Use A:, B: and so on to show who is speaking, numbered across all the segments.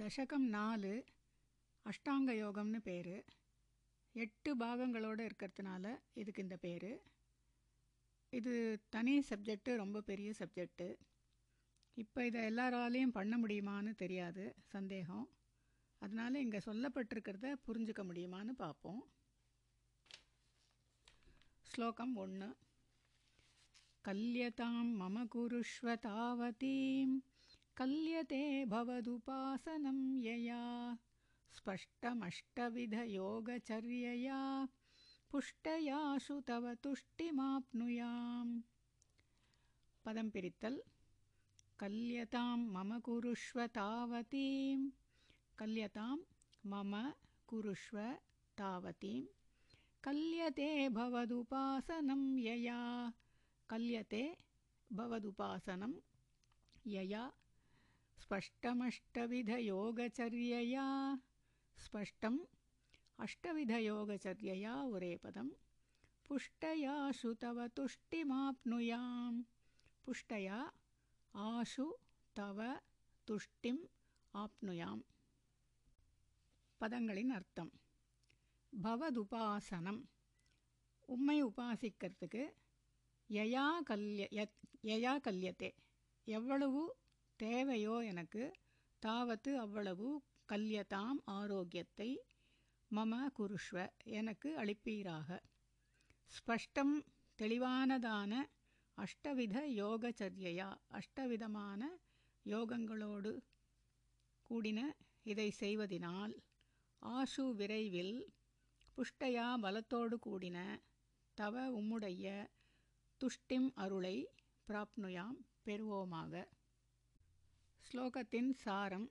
A: தசகம் நாலு அஷ்டாங்க யோகம்னு பேர். எட்டு பாகங்களோடு இருக்கிறதுனால இதுக்கு இந்த பேர். இது தனி சப்ஜெக்டு ரொம்ப பெரிய சப்ஜெக்டு இப்போ இதை எல்லாராலையும் பண்ண முடியுமான்னு தெரியாது சந்தேகம். அதனால் இங்கே சொல்லப்பட்டிருக்கிறத புரிஞ்சுக்க முடியுமான்னு பார்ப்போம் ஸ்லோகம் ஒன்று கல்யதாம் மம குருஷ்வ தாவதீம் कल्यते भवदुपासनं यया। स्पष्टमष्टविधयोगचर्यया पुष्टयाशु तव तुष्टिमाप्नुयाम्। पदं पिरित्तल्। कल्यतां मम कुरुष्व तावतीं कल्यतां मम कुरुष्व तावतीं कल्यते भवदुपासनं यया। कल्यते भवदुपासनं यया। ஸ்பஷ்டமஷ்டவிதயோகச்சரியயா? ஸ்பஷ்டம் அஷ்டவிதயோகச்சரியயா? ஒரே பதம். புஷ்டயாஷு தவ துஷ்டிமாப்னுயாம். புஷ்டயா ஆஷு தவ துஷ்டிம் ஆப்னுயாம். பதங்களின் அர்த்தம். பவதுபாசனம். உம்மை உபாசிக்கிறதுக்கு யயா கல்ய யயா கல்யத்தே. எவ்வளவு தேவையோ எனக்கு தாவத்து அவ்வளவு கல்யதாம் ஆரோக்கியத்தை மம குருஷ்வ எனக்கு அளிப்பீராக. ஸ்பஷ்டம் தெளிவானதான அஷ்டவித யோகச்சரியையா அஷ்டவிதமான யோகங்களோடு கூடின இதை செய்வதினால் ஆஷு விரைவில் புஷ்டையா பலத்தோடு கூடின தவ உம்முடைய துஷ்டிம் அருளை பிராப்னுயாம் பெறுவோமாக. ஸ்லோகத்தின் சாரம்.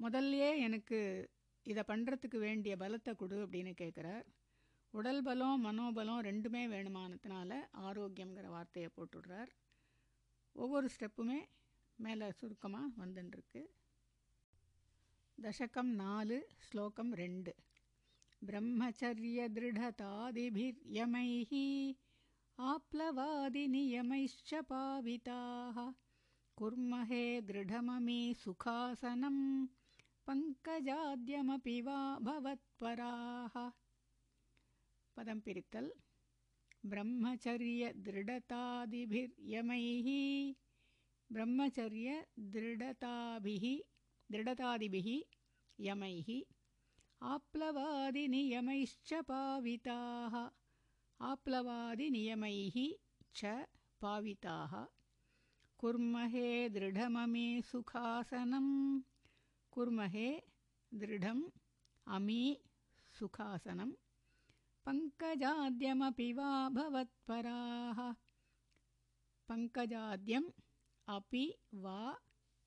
A: முதல்லையே எனக்கு இதை பண்ணுறதுக்கு வேண்டிய பலத்தை கொடு அப்படின்னு கேட்குறார் உடல் பலம் மனோபலம் ரெண்டுமே வேணுமானதுனால ஆரோக்கியங்கிற வார்த்தையை போட்டுடுறார். ஒவ்வொரு ஸ்டெப்புமே மேலே சுருக்கமாக வந்துட்டுருக்கு தசகம் நாலு ஸ்லோகம் ரெண்டு. பிரம்மச்சரிய திருடதாதிபிர்யமைஹி ஆப்ளவாதி நியமைச்ச பாவிதாக कुर्महे दृढममी सुखासनं पङ्कजाद्यमपि वा भवत्पराः। पदं पिरितल् ब्रह्मचर्यदृढतादिभिर्यमैः ब्रह्मचर्यदृढताभिः दृढतादिभिः यमैः आप्लवादिनियमैश्च पाविताः। आप्लवादिनियमैः च पाविताः कुर्महे दृढममे सुखासनं कुर्महे दृढम् अमी सुखासनं पङ्कजाद्यमपि वा भवत्पराः पङ्कजाद्यम् अपि वा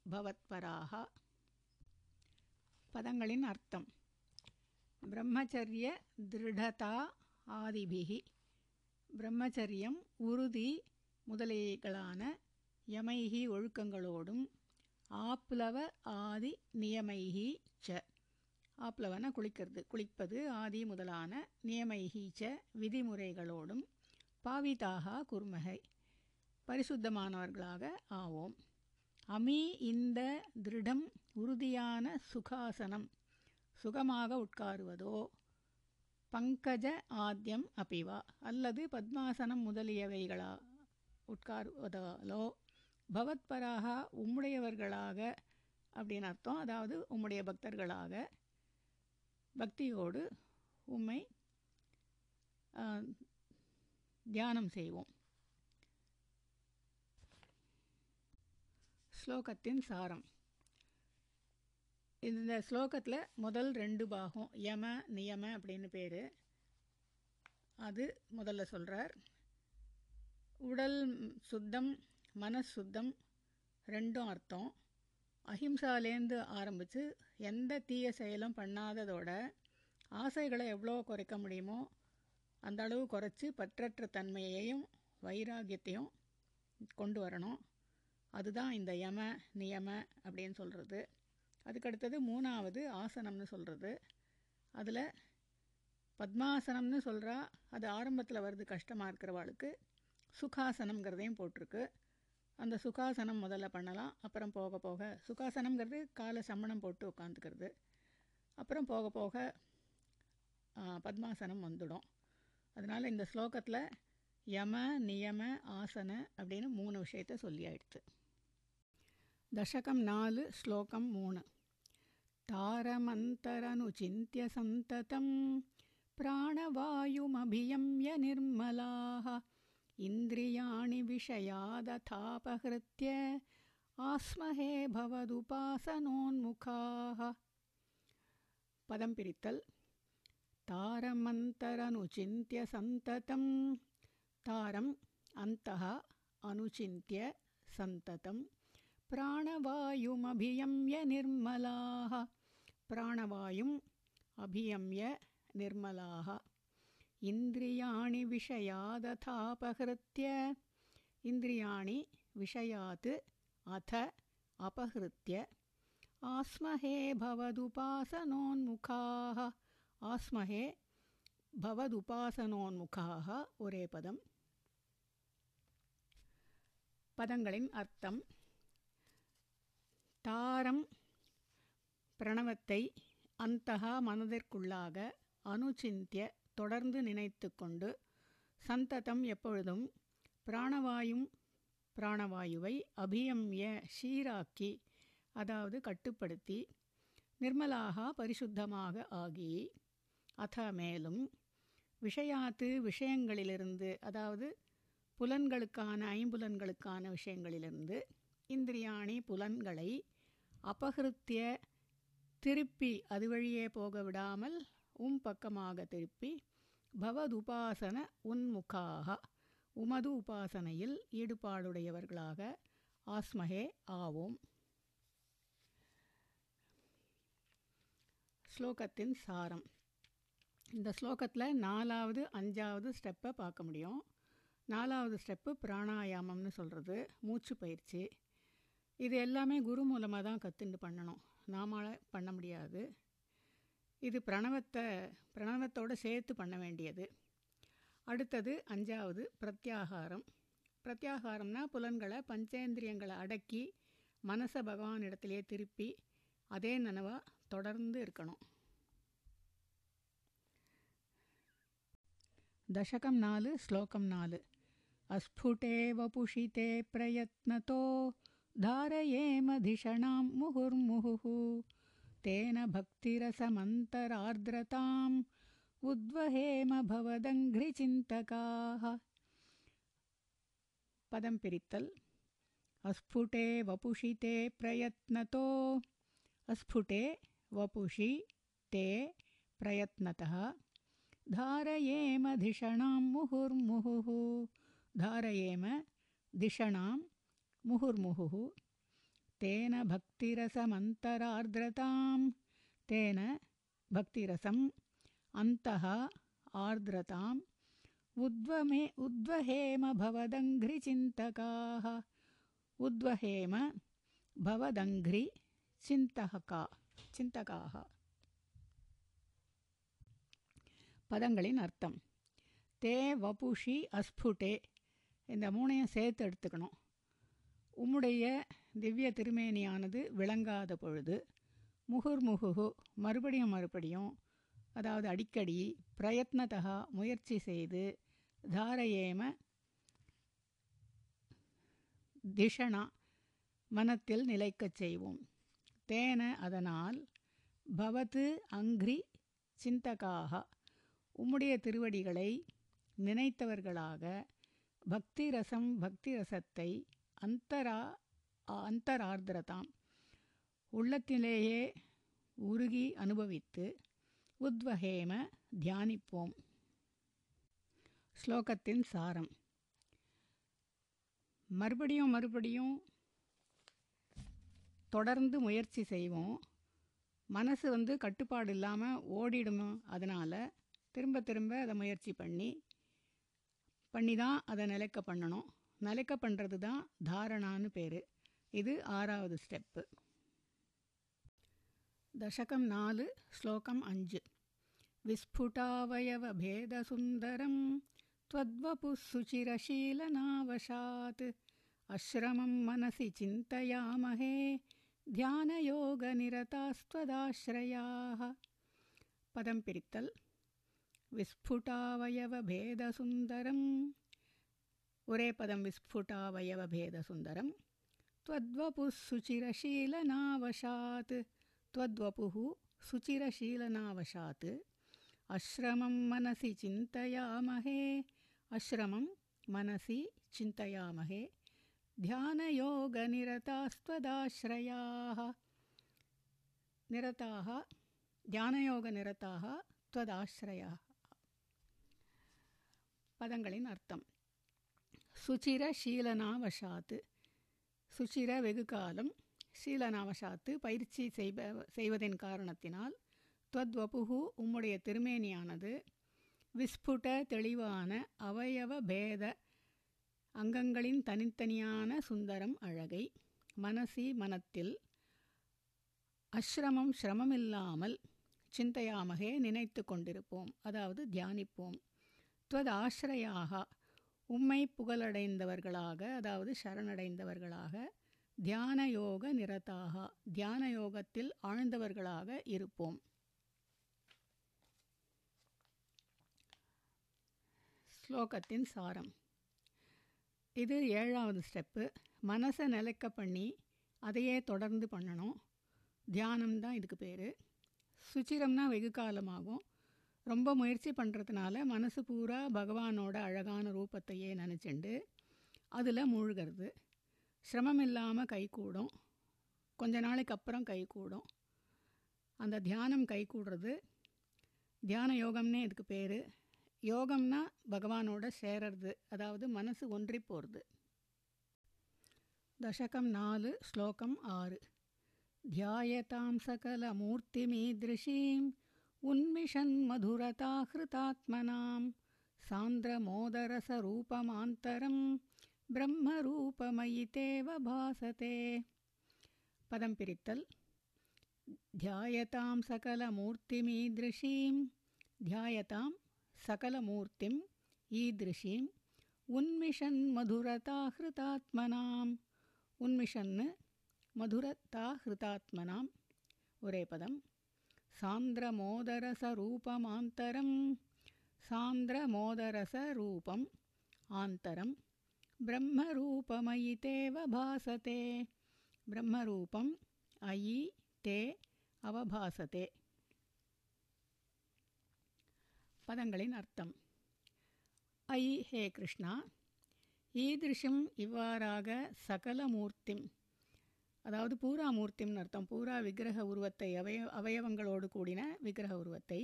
A: भवत्पराः பதங்களின் அர்த்தம் பிரம்மச்சரிய திருடதா ஆதிபிகி பிரம்மச்சரியம் உறுதி முதலியர்களான யமைகி ஒழுக்கங்களோடும் ஆப்ளவ ஆதி நியமைகி ச. ஆப்ளவன குளிக்கிறது குளிப்பது ஆதி முதலான நியமைகி ச. விதிமுறைகளோடும் பாவிதாகா குர்மகை. பரிசுத்தமானவர்களாக ஆவோம். அமி இந்த திருடம் உறுதியான சுகாசனம் சுகமாக உட்காருவதோ? பங்கஜ ஆத்தியம் அபிவா. அல்லது பத்மாசனம் முதலியவைகளா உட்காருவதாலோ? பவத்பராக உம்முடையவர்களாக அப்படின்னு அர்த்தம். அதாவது உம்முடைய பக்தர்களாக பக்தியோடு உம்மை தியானம் செய்வோம். ஸ்லோகத்தின் சாரம். இந்த ஸ்லோகத்தில் முதல் ரெண்டு பாகம் யம நியம அப்படின்னு பேர். அது முதல்ல சொல்கிறார் உடல் சுத்தம் மனசுத்தம் சுத்தம் ரெண்டும் அர்த்தம். அஹிம்சாலேருந்து ஆரம்பித்து எந்த தீய செயலும் பண்ணாததோட ஆசைகளை எவ்வளோ குறைக்க முடியுமோ அந்த அளவு குறைச்சி பற்றற்ற தன்மையையும் வைராகியத்தையும் கொண்டு வரணும். அதுதான் இந்த யம நியம அப்படின்னு சொல்கிறது அதுக்கடுத்தது மூணாவது ஆசனம்னு சொல்கிறது அதில் பத்மாசனம்னு சொல்கிறா அது ஆரம்பத்தில் வருது கஷ்டமாக இருக்கிறவாளுக்கு. சுகாசனம்ங்கிறதையும் போட்டிருக்கு. அந்த சுகாசனம் முதல்ல பண்ணலாம். அப்புறம் போக போக சுகாசனம்ங்கிறது காலை சம்மணம் போட்டு உட்காந்துக்கிறது. அப்புறம் போக போக பத்மாசனம் வந்துடும். அதனால் இந்த ஸ்லோகத்தில் யம நியம ஆசன அப்படின்னு மூணு விஷயத்த சொல்லி ஆயிடுத்து தசகம் நாலு ஸ்லோகம் மூணு. தாரமந்தரனுச்சிந்திய சந்ததம் பிராணவாயுமபியம்ய நிர்மலாः इन्द्रियाणि विषयादथापहृत्य आस्महे भवदुपासनोन्मुखाः पदं पिरित्तल् तारमन्तरनुचिन्त्य सन्ततं तारम् अन्तः अनुचिन्त्य सन्ततं प्राणवायुमभियम्य निर्मलाः प्राणवायुम् अभियम्य निर्मलाः इन्द्रियाणि विषयादथापहृत्य इन्द्रियाणि विषयात् अथ अपहृत्य आस्महे भवदुपासनोन्मुखाः आस्महे भवदुपासनोन्मुखाः ஒரே பதம் பதங்களின் அர்த்தம் தாரம் பிரணவத்தை அந்தகா மனதிற்குள்ளாக அனுச்சிந்திய தொடர்ந்து நினைத்து கொண்டு சந்ததம் எப்பொழுதும் பிராணவாயும் பிராணவாயுவை அபியம்ய சீராக்கி அதாவது கட்டுப்படுத்தி நிர்மலாக பரிசுத்தமாக ஆகி அத மேலும் விஷயாத்து விஷயங்களிலிருந்து அதாவது புலன்களுக்கான ஐம்புலன்களுக்கான விஷயங்களிலிருந்து இந்திரியாணி புலன்களை அபகிருத்திய திருப்பி அது வழியே போக விடாமல் உம் பக்கமாக திருப்பி பவதுபாசன உன்முகாக உமது உபாசனையில் ஈடுபாடுடையவர்களாக ஆஸ்மகே ஆவோம். ஸ்லோகத்தின் சாரம். இந்த ஸ்லோகத்தில் நாலாவது அஞ்சாவது ஸ்டெப்பை பார்க்க முடியும். நாலாவது ஸ்டெப்பு பிராணாயாமம்னு சொல்கிறது மூச்சு பயிற்சி. இது எல்லாமே குரு மூலமாக தான் கற்றுண்டு பண்ணணும். நாமால பண்ண முடியாது. இது பிரணவத்தை பிரணவத்தோடு சேர்த்து பண்ண வேண்டியது அடுத்தது அஞ்சாவது பிரத்யாகாரம் பிரத்யாகாரம்னா புலன்களை பஞ்சேந்திரியங்களை அடக்கி மனசை பகவானிடத்திலேயே திருப்பி அதே நனவாக தொடர்ந்து இருக்கணும் दशकं नालु श्लोकं नालु अस्फुटे वपुषिते प्रयत्नतो धारयेमधिषणां मुहुर्मुहुः तेन भक्तिरसमन्तरार्द्रताम् उद्वहेम भवदङ्घ्रिचिन्तकाः। पदं पिरित्तल्। अस्फुटे वपुषि ते प्रयत्नतो। अस्फुटे वपुषि ते प्रयत्नतः। धारयेम धिषणां मुहुर्मुहुः। धारयेम धिषणां मुहुर्मुहुः तेन भक्तिरसमन्तरार्द्रतां तेन भक्तिरसम् अन्तः आर्द्रताम् उद्वमे उद्वहेम भवदङ्घ्रिचिन्तकाः उद्वहेम भवदङ्घ्रिचिन्तका चिन्तकाः பதங்களின் அர்த்தம் தே வபுஷி அஸ்புட்டே இந்த மூணையும் சேர்த்து எடுத்துக்கணும் உம்முடைய திவ்ய திருமேனியானது விளங்காத பொழுது முகுர்முகுகு மறுபடியும் மறுபடியும் அதாவது அடிக்கடி பிரயத்னதகா முயற்சி செய்து தாரையேம திஷணா மனத்தில் நிலைக்கச் செய்வோம். தேன அதனால் பவத்து அங்கிரி சிந்தகாக உம்முடைய திருவடிகளை நினைத்தவர்களாக பக்தி ரசம் பக்தி ரசத்தை அந்தரா அந்தரார்திரதாம். உள்ளத்திலேயே உருகி அனுபவித்து உத்வகேம தியானிப்போம். ஸ்லோகத்தின் சாரம். மறுபடியும் மறுபடியும் தொடர்ந்து முயற்சி செய்வோம். மனசு வந்து கட்டுப்பாடு இல்லாமல் ஓடிடும் அதனால் திரும்ப திரும்ப அதை முயற்சி பண்ணி பண்ணி தான் அதை நிலைக்க பண்ணணும். நிலைக்க பண்ணுறது தான் தாரணான்னு பேர் இது ஆறாவது ஸ்டெப்பு தசகம் நாலு ஸ்லோகம் அஞ்சு விஸ்ஃபுட்டாவயவபேதசுந்தரம் त्वद्वपुः सुचिरशीलनावशात् அஸ்ரமம் மனசி சிந்தயாமஹே தியானயோகநிரதாஸ்துவதாஸ்ரயாக பதம் பிரித்தல் விஸ்ஃபுட்டாவயவபேதசுந்தரம் उरेपदं विस्फुटावयवभेदसुन्दरं त्वद्वपुः सुचिरशीलनावशात् त्वद्वपुः सुचिरशीलनावशात् अश्रमं मनसि चिन्तयामहे अश्रमं मनसि चिन्तयामहे ध्यानयोगनिरतास्त्वदाश्रयाः निरताः ध्यानयोगनिरताः त्वदाश्रयाः पदङ्गलिन् अर्थम् சுச்சிர ஷீலனாவசாத்து சுச்சிர வெகுகாலம் ஷீலனாவசாத்து பயிற்சி செய்ப செய்வதின் காரணத்தினால் துவத்வபுகு உம்முடைய திருமேனியானது விஸ்புட தெளிவான அவயவ பேத அங்கங்களின் தனித்தனியான சுந்தரம் அழகை மனசி மனத்தில் அஸ்ரமம் சிரமமில்லாமல் சிந்தையாமகே நினைத்து கொண்டிருப்போம். அதாவது தியானிப்போம். துவத் ஆசிரயாக உம்மை புகழடைந்தவர்களாக அதாவது சரணடைந்தவர்களாக தியான யோக நிறத்தாக தியான யோகத்தில் ஆழ்ந்தவர்களாக இருப்போம். ஸ்லோகத்தின் சாரம். இது ஏழாவது ஸ்டெப்பு. மனசை நிலைக்க பண்ணி அதையே தொடர்ந்து பண்ணணும். தியானம்தான் இதுக்கு பேர். சுச்சிரம்னா வெகு காலமாகும். ரொம்ப முயற்சி பண்ணுறதுனால மனசு பூரா பகவானோட அழகான ரூபத்தையே நினச்சிண்டு அதில் மூழ்கிறது. சிரமம் இல்லாமல் கை கூடும். கொஞ்ச நாளைக்கு அப்புறம் கை கூடும். அந்த தியானம் கை கூடுறது. தியான யோகம்னே இதுக்கு பேர். யோகம்னா பகவானோட சேரறது. அதாவது மனசு ஒன்றி போகிறது தசகம் நாலு ஸ்லோகம் ஆறு. தியாயதாம் சகல மூர்த்திமீதிருஷீம் உன்மிஷன் மதுரதாஹிருதாத்மனாம் சாந்திரமோதரசரூபமாந்தரம் பிரம்மரூபமயி தேவ பாசதே பதம் பிரித்தல் தியாயதாம் சகலமூர்த்திமீதிருஷீம் தியாயதாம் சகலமூர்த்திம் ஈதிருஷீம் உன்மிஷன் மதுரதாஹிருதாத்மனாம் உன்மிஷன்னு மதுரதாஹிருதாத்மனாம் ஒரே பதம் சாந்திரமோதரசரூபமாந்தரம். சாந்திரமோதரசரூபம் ஆந்தரம். பிரம்மரூபமயி தேவ பாசதே பிரம்மரூபம் அயி தே அவபாசதே. பதங்களின் அர்த்தம். ஐ ஹே கிருஷ்ணா. ஈதிருஷம் இவ்வாறாக சகலமூர்த்திம் அதாவது பூரா மூர்த்திம்னு அர்த்தம். பூரா விக்கிரக உருவத்தை அவய அவயவங்களோடு கூடின விக்கிரக உருவத்தை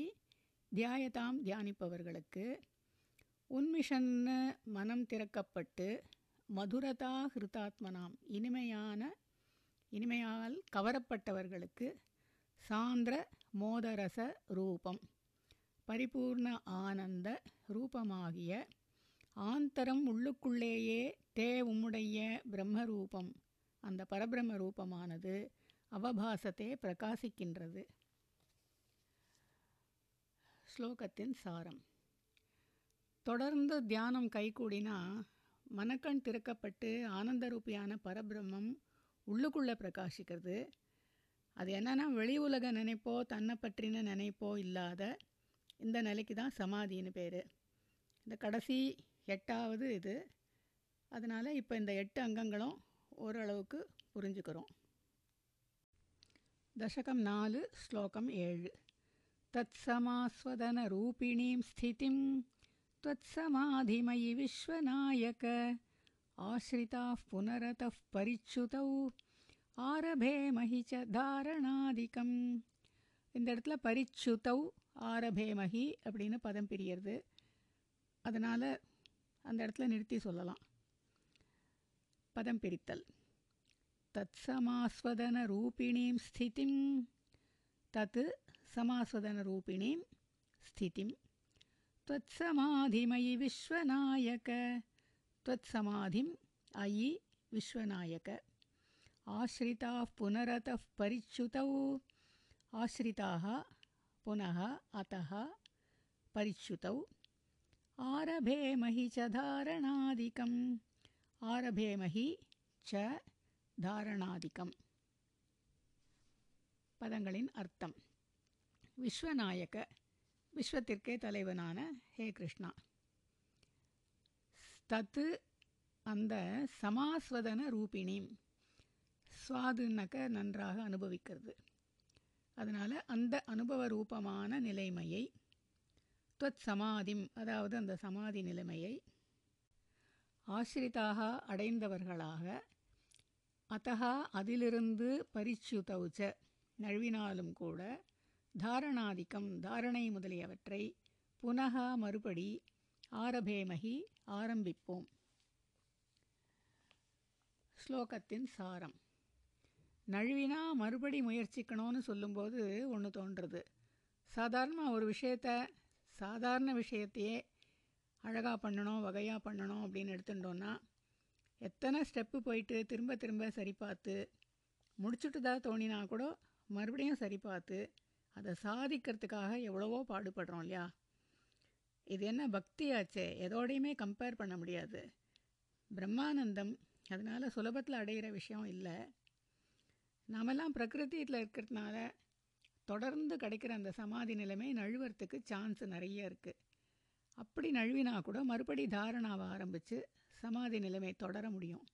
A: தியாயதாம் தியானிப்பவர்களுக்கு உன்மிஷன்னு மனம் திறக்கப்பட்டு மதுரதா ஹிருதாத்மனாம். இனிமையான இனிமையால் கவரப்பட்டவர்களுக்கு சாந்திர மோதரச ரூபம். பரிபூர்ண ஆனந்த ரூபமாகிய ஆந்தரம் உள்ளுக்குள்ளேயே தே உம்முடைய பிரம்மரூபம். அந்த பரபிரம்ம ரூபமானது அவபாசத்தை பிரகாசிக்கின்றது. ஸ்லோகத்தின் சாரம். தொடர்ந்து தியானம் கைகூடினா மனக்கண் திறக்கப்பட்டு ஆனந்த ரூபியான பரபிரம்மம் உள்ளுக்குள்ளே பிரகாசிக்கிறது. அது என்னென்னா வெளி உலக நினைப்போ தன்னை பற்றின நினைப்போ இல்லாத இந்த நிலைக்கு தான் சமாதின்னு பேர். இந்த கடைசி எட்டாவது இது. அதனால் இப்போ இந்த எட்டு அங்கங்களும் ஓரளவுக்கு புரிஞ்சுக்கிறோம் தசகம் நாலு ஸ்லோகம் ஏழு தத் சமாஸ்வதன ரூபிணீம் ஸ்திதிம் त्वत्समाधिमयि विश्वनायक आश्रिताः पुनरतः परिच्युतौ ஆரபேமஹி ச தாரணாதிக்கம் இந்த இடத்துல பரிச்சுதௌ ஆரபேமஹி அப்படின்னு பதம் பிரியறது அதனால் அந்த இடத்துல நிறுத்தி சொல்லலாம் पदं पदंपित्तल् तत्समास्वदनरूपिणीं स्थितिं। तत् समास्वदनरूपिणीं स्थितिं। त्वत्समाधिमयि विश्वनायक। त्वत्समाधिम् अयि विश्वनायक। आश्रिताः पुनरतः परिच्युतौ। आश्रिताः पुनः अतः परिच्युतौ। आरभेमहि च धारणादिकम्। ஆரபேமஹி ச தாரணாதிக்கம். பதங்களின் அர்த்தம். விஸ்வநாயக விஸ்வத்திற்கே தலைவனான ஹே கிருஷ்ணா. தத்து அந்த சமாஸ்வதன ரூபிணி. சுவாதுன்னக்க நன்றாக அனுபவிக்கிறது. அதனால் அந்த அனுபவ ரூபமான நிலைமையை துவத் சமாதிம் அதாவது அந்த சமாதி நிலைமையை ஆசிரிதாக அடைந்தவர்களாக அத்தகா அதிலிருந்து பரிச்சுதவுச்ச நழுவினாலும் கூட தாரணாதிக்கம் தாரணை முதலியவற்றை புனகா மறுபடி ஆரபேமகி ஆரம்பிப்போம். ஸ்லோகத்தின் சாரம். நழுவினா மறுபடி முயற்சிக்கணும்னு சொல்லும்போது ஒன்று தோன்றுறது. சாதாரணமாக ஒரு விஷயத்த சாதாரண விஷயத்தையே அழகாக பண்ணணும் வகையாக பண்ணணும் அப்படின்னு எடுத்துட்டோன்னா எத்தனை ஸ்டெப்பு போயிட்டு திரும்ப திரும்ப சரி பார்த்து முடிச்சுட்டு தான் தோணினா கூட மறுபடியும் சரி பார்த்து அதை சாதிக்கிறதுக்காக எவ்வளவோ பாடுபடுறோம் இல்லையா? இது என்ன பக்தியாச்சே? எதோடையுமே கம்பேர் பண்ண முடியாது. பிரம்மானந்தம் அதனால் சுலபத்தில் அடைகிற விஷயம் இல்லை. நாமெல்லாம் பிரகிருத்தியில் இருக்கிறதுனால தொடர்ந்து கிடைக்கிற அந்த சமாதி நிலைமை நழுவறதுக்கு சான்ஸ் நிறைய இருக்குது அப்படி நழுவினா கூட மறுபடி தாரணாவை ஆரம்பித்து சமாதி நிலைமை தொடர முடியும்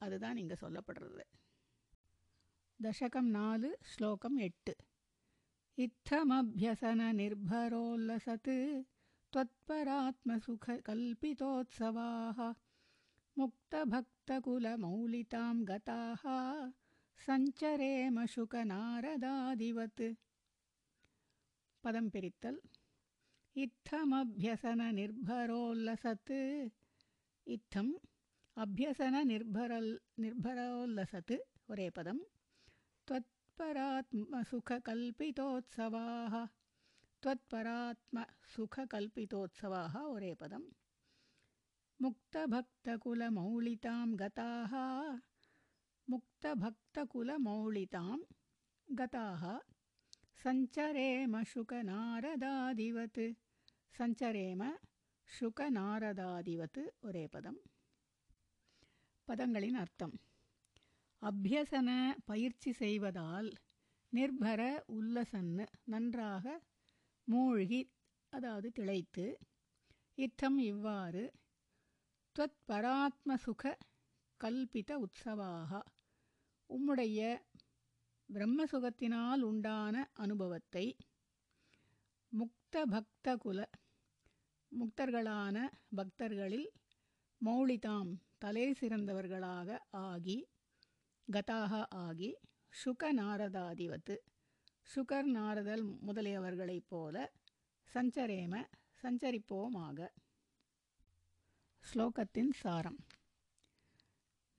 A: அதுதான் இங்கே சொல்லப்படுறது தசகம் நாலு ஸ்லோகம் எட்டு இத்தமபியசன நிர்பரோல்லசத் त्वत्परात्मसुखकल्पितोत्सवाः मुक्तभक्तकुलमौलितां गताः सञ्चरेम शुकनारदादिवत् पदं पिरित्तल् इत्थमभ्यसननिर्भरोल्लसत्। इत्थम् अभ्यसननिर्भरल् निर्भरोल्लसत् वरेपदं त्वत्परात्मसुखकल्पितोत्सवाः त्वत्परात्मसुखकल्पितोत्सवाः वरेपदं मुक्तभक्तकुलमौलितां गताः मुक्तभक्तकुलमौलितां गताः सञ्चरेमशुक नारदादिवत् சஞ்சரேம சுகநாரதாதிவத்து ஒரே பதம். பதங்களின் அர்த்தம். அபியசன பயிற்சி செய்வதால் நிர்பர உல்லசன்னு நன்றாக மூழ்கி அதாவது திளைத்து இத்தம் இவ்வாறு துவத் பராத்மசுக கல்பித உற்சவாக உம்முடைய பிரம்மசுகத்தினால் உண்டான அனுபவத்தை முக்த பக்தகுல முக்தர்களான பக்தர்களில் மௌலிதாம் தலை சிறந்தவர்களாக ஆகி கதாக ஆகி சுக நாரதாதிவத்து சுகர் நாரதல் முதலியவர்களைப் போல சஞ்சரேம சஞ்சரிப்போமாக. ஸ்லோகத்தின் சாரம்.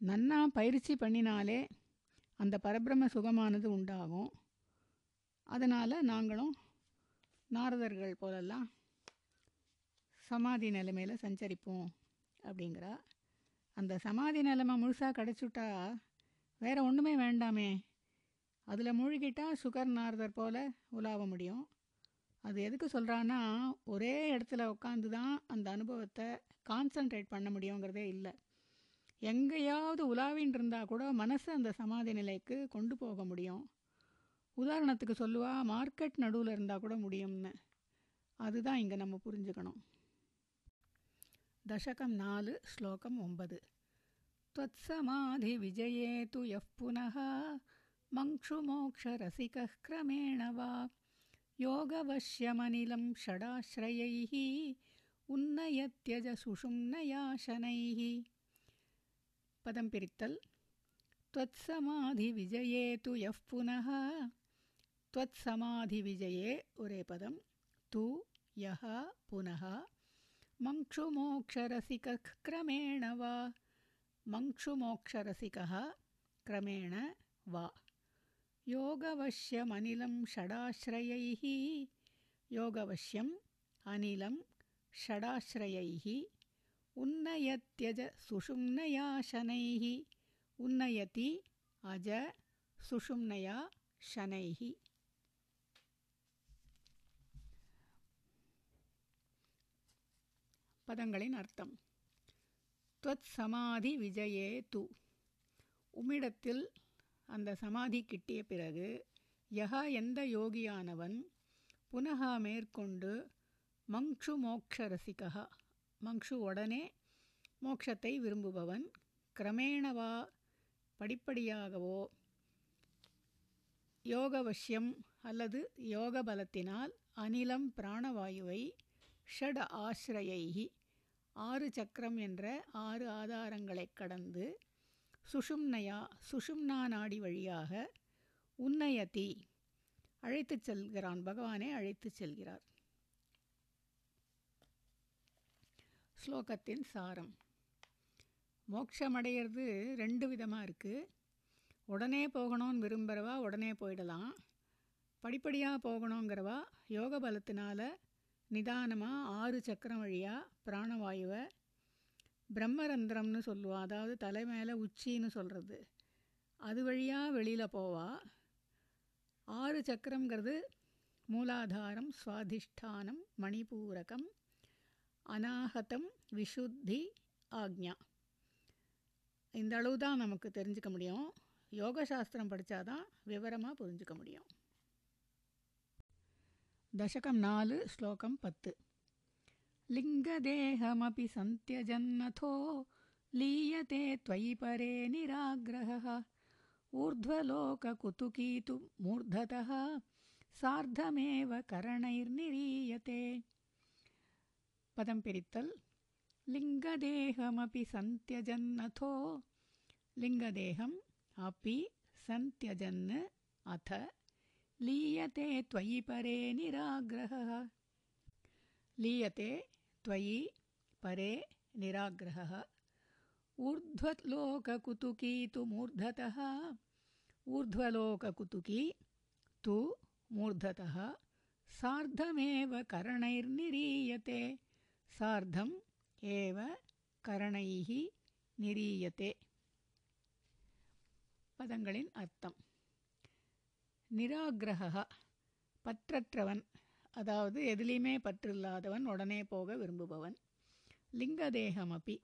A: நன்னா பயிற்சி பண்ணினாலே அந்த பரபிரம சுகமானது உண்டாகும். அதனால் நாங்களும் நாரதர்கள் போலெல்லாம் சமாதி நிலைமையில் சஞ்சரிப்போம் அப்படிங்கிறா. அந்த சமாதி நிலைமை முழுசாக கிடச்சுட்டா வேறு ஒன்றுமே வேண்டாமே. அதில் மூழ்கிட்டால் சுகர் நார்தர் போல் உலாவ முடியும். அது எதுக்கு சொல்கிறான்னா ஒரே இடத்துல உட்காந்து தான் அந்த அனுபவத்தை கான்சன்ட்ரேட் பண்ண முடியுங்கிறதே இல்லை. எங்கேயாவது உலாவின்னு இருந்தால் கூட மனசு அந்த சமாதி நிலைக்கு கொண்டு போக முடியும். உதாரணத்துக்கு சொல்லுவா மார்க்கெட் நடுவில் இருந்தால் கூட முடியும்னு. அதுதான் இங்கே நம்ம புரிஞ்சுக்கணும். दशकं नालु श्लोकम् ओम्बद् त्वत्समाधिविजये तु यः पुनः मङ्क्षुमोक्षरसिकः क्रमेण वा योगवश्यमनिलं षडाश्रयैः उन्नयत्यज सुषुम्नया शनैः पदं पिरित्तल् त्वत्समाधिविजये तु यः पुनः त्वत्समाधिविजये उरे पदं तु यः पुनः मङ्क्षुमोक्षरसिकः क्रमेण वा? मङ्क्षुमोक्षरसिकः क्रमेण वा? योगवश्यमनिलं षडाश्रयैः योगवश्यम् अनिलं षडाश्रयैः उन्नयत्यज सुषुम्नया शनैः उन्नयति अज सुषुम्नया शनैः பதங்களின் அர்த்தம். துவத் சமாதி விஜயே து. உம்மிடத்தில் அந்த சமாதி கிட்டிய பிறகு யகா எந்த யோகியானவன் புனகா மேற்கொண்டு மங்ஷு மோக்ஷ ரசிகா மங்ஷு உடனே மோக்ஷத்தை விரும்புபவன் கிரமேணவா படிப்படியாகவோ யோகவசியம் அல்லது யோக பலத்தினால் அனிலம் பிராணவாயுவை ஷட் ஆசிரயைகி ஆறு சக்கரம் என்ற ஆறு ஆதாரங்களைக் கடந்து சுஷும்னயா சுஷும்னா நாடி வழியாக உன்னயதி அழைத்துச் செல்கிறான். பகவானே அழைத்துச் செல்கிறார். ஸ்லோகத்தின் சாரம். மோட்சமடைகிறது ரெண்டு விதமாக இருக்குது உடனே போகணும்னு விரும்புகிறவா உடனே போயிடலாம். படிப்படியாக போகணுங்கிறவா யோக பலத்தினால நிதானமாக ஆறு சக்கரம் வழியாக பிராணவாயுவை பிரம்மரந்திரம்னு சொல்லுவா. அதாவது தலை மேலே உச்சின்னு சொல்கிறது அது வழியாக வெளியில் போவா. ஆறு சக்கரங்கிறது மூலாதாரம் சுவாதிஷ்டானம் மணிபூரகம் அநாகதம் விஷுத்தி ஆக்ஞா. இந்த அளவு தான் நமக்கு தெரிஞ்சுக்க முடியும். யோக சாஸ்திரம் படித்தாதான் விவரமாக புரிஞ்சுக்க முடியும். दशकं नाल श्लोकं पत्। लिङ्गदेहमपि सन्त्यजन्नथो लीयते त्वयि परे निराग्रहः। ऊर्ध्वलोककुतुकी तु मूर्धतः सार्धमेव करणैर्निरीयते। पदं पिरित्तल्। लिङ्गदेहमपि सन्त्यजन्नथो लिङ्गदेहम् अपि सन्त्यजन् अथ। लीयते त्वयि परे निराग्रहः लीयते त्वयि परे निराग्रहः ऊर्ध्वलोककुतुकी तु मूर्धतः ऊर्ध्वलोककुतुकी तु मूर्धतः सार्धमेव करणैर्निरीयते सार्धम् एव करणैः निरीयते பதங்களின் அர்த்தம் நிராகிரகா பற்றற்றவன் அதாவது எதுலேயுமே பற்றில்லாதவன் உடனே போக விரும்புபவன். லிங்க தேகம் அப்பி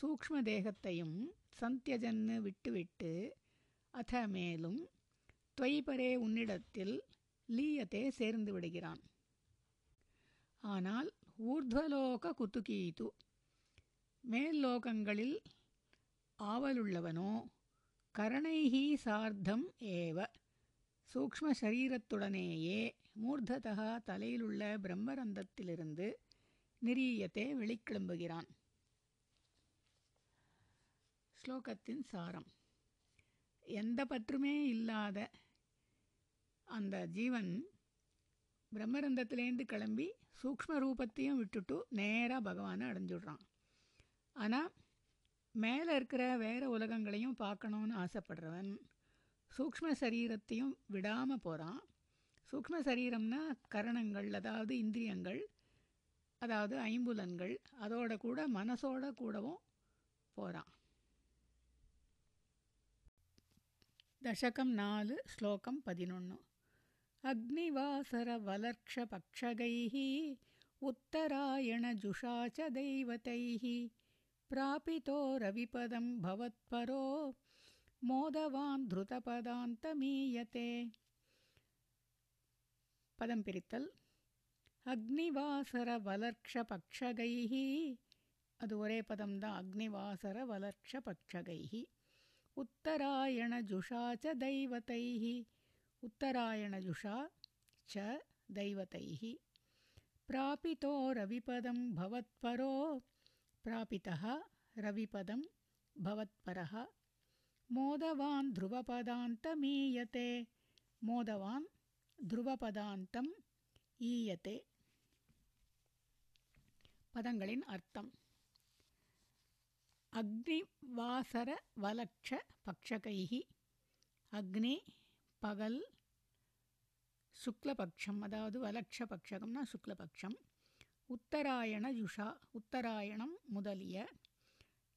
A: சூக்ம தேகத்தையும் சந்தியஜன்னு விட்டுவிட்டு அத மேலும் துவைபரே உன்னிடத்தில் லீயத்தே சேர்ந்து விடுகிறான். ஆனால் ஊர்துவலோக குத்துகீது மேல் லோகங்களில் ஆவலுள்ளவனோ கரணைஹி சார்த்தம் ஏவ. சூக்ம சரீரத்துடனேயே மூர்த்ததா தலையிலுள்ள பிரம்மரந்தத்திலிருந்து நிரீயத்தை வெளிக்கிளம்புகிறான். ஸ்லோகத்தின் சாரம். எந்த பற்றுமே இல்லாத அந்த ஜீவன் பிரம்மரந்தத்திலேருந்து கிளம்பி சூக்ம ரூபத்தையும் விட்டுட்டு நேராக பகவானை அடைஞ்சிடுறான். ஆனால் மேலே இருக்கிற வேறு உலகங்களையும் பார்க்கணுன்னு ஆசைப்படுறவன் சூக்ம சரீரத்தையும் விடாமல் போகிறான் சூக்ம சரீரம்னா கரணங்கள் அதாவது இந்திரியங்கள் அதாவது ஐம்புலன்கள் அதோட கூட மனசோட கூடவும் போகிறான் தசகம் நாலு ஸ்லோகம் பதினொன்று अग्निवासरवलर्क्षपक्षगैः उत्तरायणजुषा च दैवतैः प्रापितो रविपदं भवत्परो मोदवान् धृतपदान्तमीयते पदं पिरित्तल् अग्निवासरवलर्क्षपक्षगैः அது ஒரே பதம் தான் அக்னிவாசர வலர்க்ஷ பக்ஷகைஹி உத்தராயணஜுஷா ச தைவதைஹி उत्तरायणजुषा च दैवतैः प्रापितो रविपदं भवत्परो प्रापितः रविपदं भवत्परः मोदवान् ध्रुवपदान्तमीयते मोदवान् ध्रुवपदान्तम् ஈயத்தே பதங்களின் அர்த்தம் அக்னிவாசர வலக்ஷ பக்ஷகைஹி அக்னி பகல் சுக்லபக்ஷம் அதாவது வலக்ஷ பக்ஷகம்னா சுக்லபக்ஷம் உத்தராயண யுஷா உத்தராயணம் முதலிய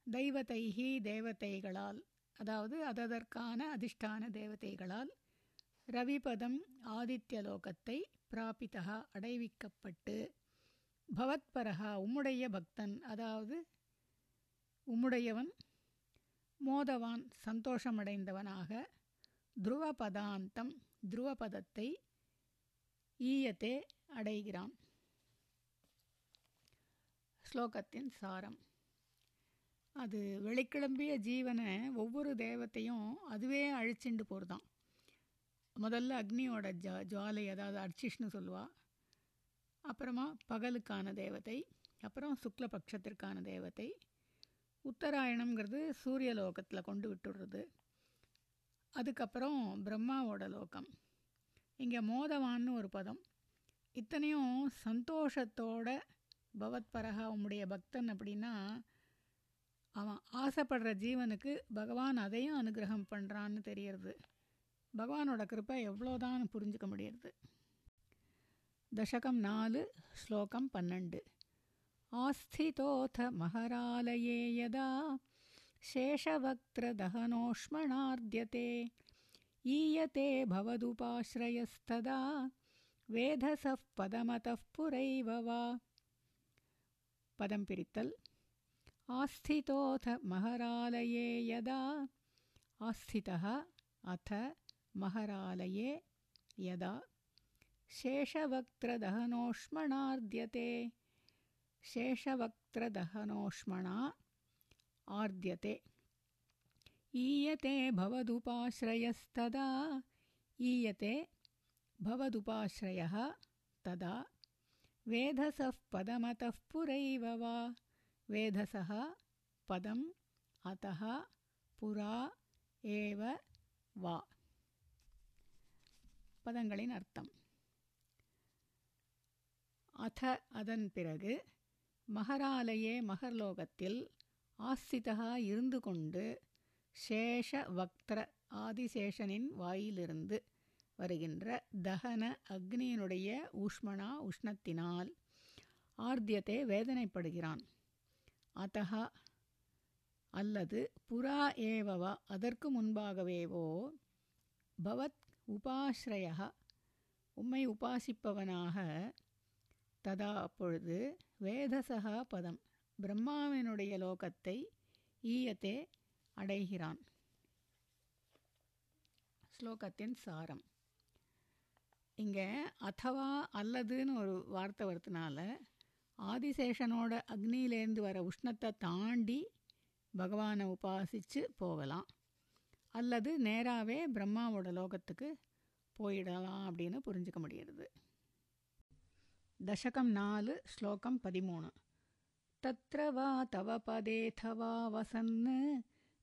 A: தெய்வத்தைஹி தேவதைகளால் அதாவது அததற்கான அதிஷ்டான தேவதைகளால் ரவிபதம் ஆதித்யலோகத்தை பிராபிதா அடைவிக்கப்பட்டு பவத்பரகா உம்முடைய பக்தன் அதாவது உம்முடையவன் மோதவான் சந்தோஷமடைந்தவனாக துருவபதாந்தம் துருவபதத்தை ஈயத்தே அடைகிறான். ஸ்லோகத்தின் சாரம். அது வெளிக்கிளம்பிய ஜீவனை ஒவ்வொரு தேவத்தையும் அதுவே அழிச்சுண்டு போகிறதான் முதல்ல அக்னியோட ஜா ஜுவாலை அதாவது அர்ச்சிஷ்னு சொல்லுவா. அப்புறமா பகலுக்கான தேவதை அப்புறம் சுக்லபக்ஷத்திற்கான தேவதை உத்தராயணம்ங்கிறது சூரிய லோகத்தில் கொண்டு விட்டுடுறது. அதுக்கப்புறம் பிரம்மாவோட லோகம். இங்கே மோதவான்னு ஒரு பதம். இத்தனையும் சந்தோஷத்தோட பவத்பரகா உம்முடைய பக்தன் அப்படின்னா அவன் ஆசைப்படுற ஜீவனுக்கு பகவான் அதையும் அனுகிரகம் பண்ணுறான்னு தெரியறது பகவானோட கிருப்பை எவ்வளோதான் புரிஞ்சுக்க முடியறது தசகம் நாலு ஸ்லோகம் பன்னெண்டு ஆஸ்திதோத மகராலயே யதா शेषवक्त्रदहनोष्मणार्द्यते ईयते भवदुपाश्रयस्तदा वेधसः पदमतः पुरैव वा पदं पिरित्तल् आस्थितोऽथ महरालये यदा आस्थितः अथ महरालये यदा। शेषवक्त्रदहनोष्मणार्द्यते शेषवक्त्रदहनोष्मणा आर्द्यते। ईयते भवदुपाश्रयस्तदा ईयते भवदुपाश्रयः तदा। वेधसः पदमतः पुरैव वा वेधसः पदम् अतः புறா ஏவ வா பதங்களின் அர்த்தம் அத அதன் பிறகு மகராலயே மகர்லோகத்தில் ஆஸ்திதா இருந்து கொண்டு சேஷ வக்திர ஆதிசேஷனின் வாயிலிருந்து வருகின்ற தகன அக்னியினுடைய ஊஷ்மணா உஷ்ணத்தினால் ஆர்த்தியத்தை வேதனைப்படுகிறான் அத்தக அல்லது புறா ஏவவ அதற்கு முன்பாகவேவோ பவத் உபாஸ்ரய உம்மை உபாசிப்பவனாக ததா அப்பொழுது வேதசகா பதம் பிரம்மாவினுடைய லோகத்தை ஈயத்தே அடைகிறான். ஸ்லோகத்தின் சாரம். இங்கே அதவா அல்லதுன்னு ஒரு வார்த்தை வருத்தினால ஆதிசேஷனோட அக்னியிலேருந்து வர உஷ்ணத்தை தாண்டி பகவானை உபாசித்து போகலாம் அல்லது நேராகவே பிரம்மாவோட லோகத்துக்கு போயிடலாம் அப்படின்னு புரிஞ்சுக்க முடிகிறது தசகம் நாலு ஸ்லோகம் பதிமூணு तत्र वा तव पदेऽथ वा वसन्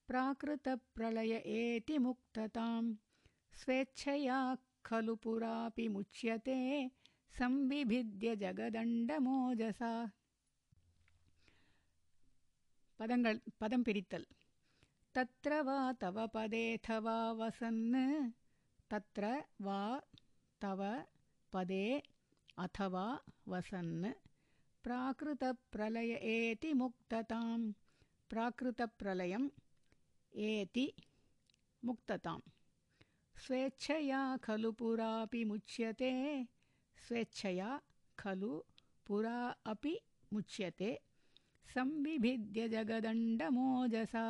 A: प्राकृतप्रलय एति मुक्ततां स्वेच्छया खलु पुरापि मुच्यते संविभिद्य जगदण्डमोजसा पदङ्गल् पदं पिरित्तल् तत्र वा तव पदेऽथ वा वसन् तत्र वा तव पदे अथवा वसन् प्राकृतप्रलय एति मुक्ततां प्राकृतप्रलयम् एति मुक्तताम् स्वेच्छया खलु पुरापि मुच्यते स्वेच्छया खलु पुरा अपि मुच्यते संविभिद्य जगदण्डमोजसा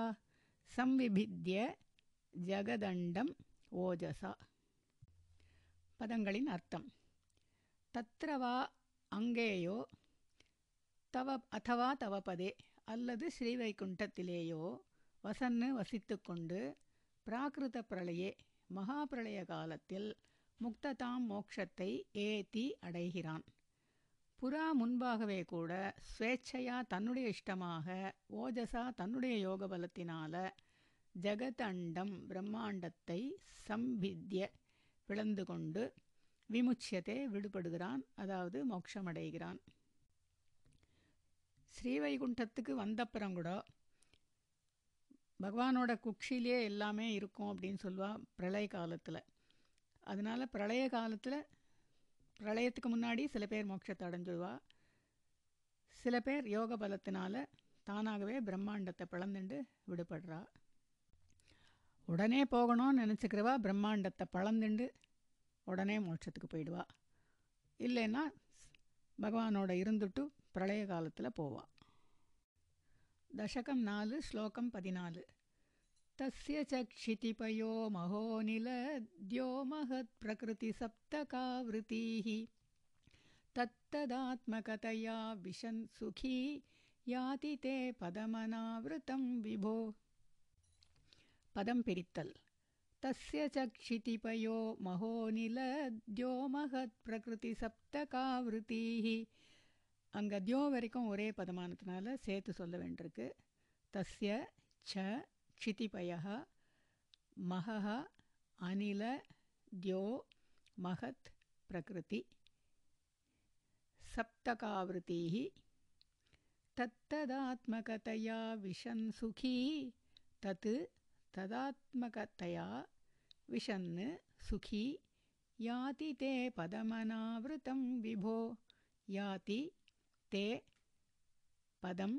A: संविभिद्य ஜகதண்டம் ஓஜசா பதங்களின் அர்த்தம் தத்ரவா அங்கேயோ தவ அதவா தவபதே அல்லது ஸ்ரீவைகுண்டத்திலேயோ வசன்னு வசித்து கொண்டு பிராகிருத பிரளயே மகாபிரளய காலத்தில் முக்ததாம் மோக்ஷத்தை ஏத்தி அடைகிறான். புறா முன்பாகவே கூட ஸ்வேச்சையா தன்னுடைய இஷ்டமாக ஓஜசா தன்னுடைய யோக பலத்தினால ஜெகதண்டம் பிரம்மாண்டத்தை சம்பித்ய பிளந்து கொண்டு விமுச்சியத்தை விடுபடுகிறான் அதாவது மோட்சமடைகிறான் ஸ்ரீவைகுண்டத்துக்கு வந்தப்புறம் கூட பகவானோட குக்ஷிலே எல்லாமே இருக்கும் அப்படின்னு சொல்லுவா பிரளய காலத்தில் அதனால் பிரளய காலத்தில் பிரளயத்துக்கு முன்னாடி சில பேர் மோட்சத்தை அடைஞ்சிடுவா. சில பேர் யோக பலத்தினால தானாகவே பிரம்மாண்டத்தை பிளந்துண்டு விடுபடுறா. உடனே போகணும்னு நினச்சிக்கிறவா பிரம்மாண்டத்தை பழந்துண்டு உடனே மோட்சத்துக்கு போயிடுவா. இல்லைன்னா பகவானோட இருந்துட்டு பிரளய காலத்தில் போவா. தசகம் நாலு ஸ்லோகம் பதினாலு. तस्य च क्षितिपयो महोनिलद्यो महत्प्रकृतिसप्तकावृतीः तत्तदात्मकतया विशन् सुखी याति ते पदमनावृतं विभो पदं पिरित्तल् तस्य च क्षितिपयो महोनिलद्यो महत्प्रकृतिसप्तकावृतीः அங்கே தியோ வரைக்கும் ஒரே பதமானதுனால சேர்த்து சொல்ல வேண்டியிருக்கு தஸ்ய ச क्षितिपयः महः अनिल द्यो महत् प्रकृति। सप्तकावृतीः तत्तदात्मकतया विशन् सुखी तत् तदात्मकतया विशन् सुखी। याति ते पदमनावृतं विभो याति ते पदम्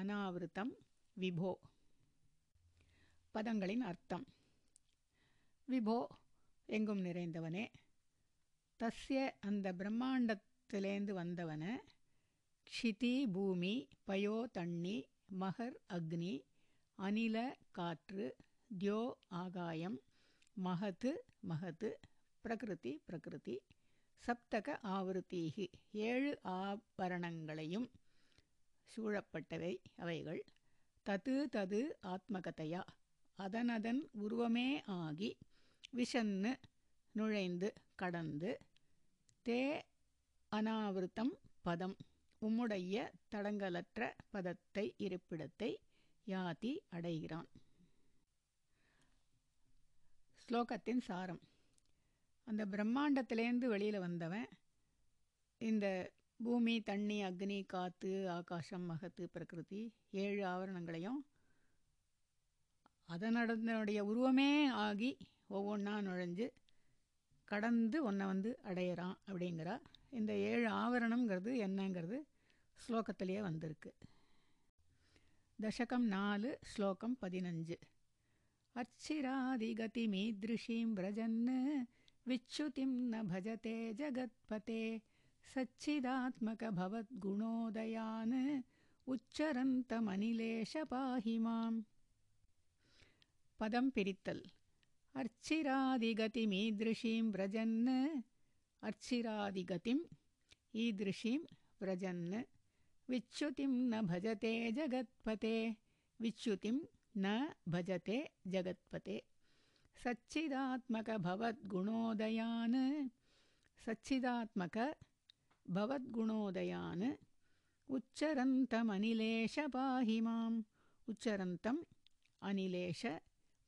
A: अनावृतं विभो। பதங்களின் அர்த்தம். விபோ எங்கும் நிறைந்தவனே. தஸ்ய அந்த பிரம்மாண்டத்திலேந்து வந்தவன. க்ஷிதி பூமி பயோ தண்ணி மகர் அக்னி அனில காற்று தியோ ஆகாயம் மகத்து மகத்து பிரகிருதி பிரகிருதி சப்தக ஆவருத்தீகி. ஏழு ஆபரணங்களையும் சூழப்பட்டவை அவைகள். தது தது ஆத்மகதையா. அதனதன் உருவமே ஆகி விஷன்னு நுழைந்து கடந்து தே அனாவிருத்தம் பதம். உம்முடைய தடங்கலற்ற பதத்தை இருப்பிடத்தை யாதி அடைகிறான். ஸ்லோகத்தின் சாரம். அந்த பிரம்மாண்டத்திலேருந்து வெளியில் வந்தவன் இந்த பூமி தண்ணி அக்னி காற்று ஆகாசம் மகத்து பிரகிருதி ஏழு ஆவரணங்களையும் அதனுடைய உருவமே ஆகி ஒவ்வொன்றா நுழைஞ்சு கடந்து ஒன்றை வந்து அடையிறான் அப்படிங்கிறா. இந்த ஏழு ஆவரணம்ங்கிறது என்னங்கிறது ஸ்லோகத்திலேயே வந்திருக்கு. தசகம் நாலு ஸ்லோகம் பதினஞ்சு. அச்சிராதிகதிமீதிருஷீம் பிரஜன்னு விச்சுதிம் ந பஜதே ஜகத்பதே சச்சிதாத்மக பவத்குணோதயான்னு உச்சரந்த மணிலேஷ பாஹி மாம் माम् पदं पिरित्तल् अर्चिरादिगतिमीदृशीं व्रजन् अर्चिरादिगतिम् ईदृशीं व्रजन् विच्युतिं न भजते जगत्पते विच्युतिं न भजते जगत्पते सच्चिदात्मकभवद्गुणोदयान् सच्चिदात्मक भवद्गुणोदयान् उच्चरन्तमनिलेश पाहि माम् उच्चरन्तम् அனிலேஷ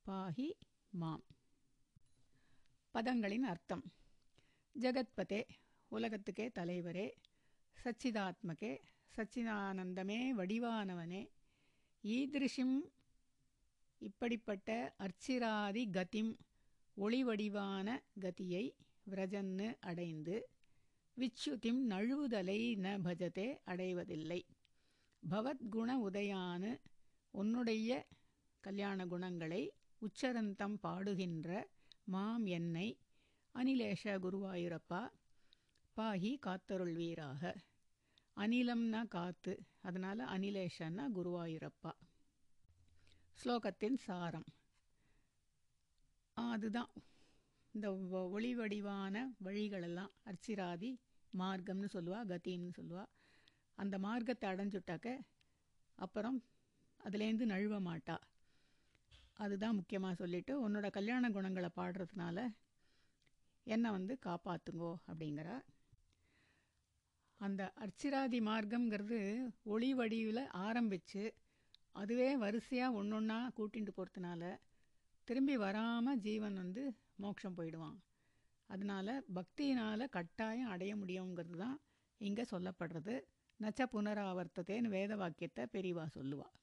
A: பாஹி மாம். பதங்களின் அர்த்தம். ஜெகத்பதே உலகத்துக்கே தலைவரே. சச்சிதாத்மகே சச்சிதானந்தமே வடிவானவனே. ஈதிருஷிம் இப்படிப்பட்ட அர்ச்சிராதி கதிம் ஒளிவடிவான கதியை விரஜன்னு அடைந்து விச்சுதிம் நழுவுதலை ந பஜதே அடைவதில்லை. பவத்குண உதயானு உன்னுடைய கல்யாண குணங்களை உச்சரந்தம் பாடுகின்ற மாம் என்னை. அனிலேஷ குருவாயூரப்பா பாஹி காத்தருள்வீராக அனிலம்னா காத்து அதனால் அனிலேஷன்னா குருவாயூரப்பா. ஸ்லோகத்தின் சாரம். அதுதான். இந்த ஒளி வடிவான வழிகளெல்லாம் அர்ச்சிராதி மார்க்கம்னு சொல்லுவா கத்தின்னு சொல்லுவா. அந்த மார்க்கத்தை அடைஞ்சுட்டாக்க அப்புறம் அதுலேருந்து நழுவ மாட்டா. அதுதான் முக்கியமாக சொல்லிவிட்டு உன்னோட கல்யாண குணங்களை பாடுறதுனால என்னை வந்து காப்பாற்றுங்கோ அப்படிங்கிறா. அந்த அர்ச்சிராதி மார்க்கம்ங்கிறது ஒளி வடிவில் ஆரம்பித்து அதுவே வரிசையாக ஒன்று ஒன்றா கூட்டிகிட்டு போகிறதுனால திரும்பி வராமல் ஜீவன் வந்து மோட்சம் போயிடுவான். அதனால் பக்தியினால் கட்டாயம் அடைய முடியுங்கிறது தான் இங்கே சொல்லப்படுறது. நச்ச புனராவர்த்தத்தேன்னு வேத வாக்கியத்தை பெரிவா சொல்லுவாள்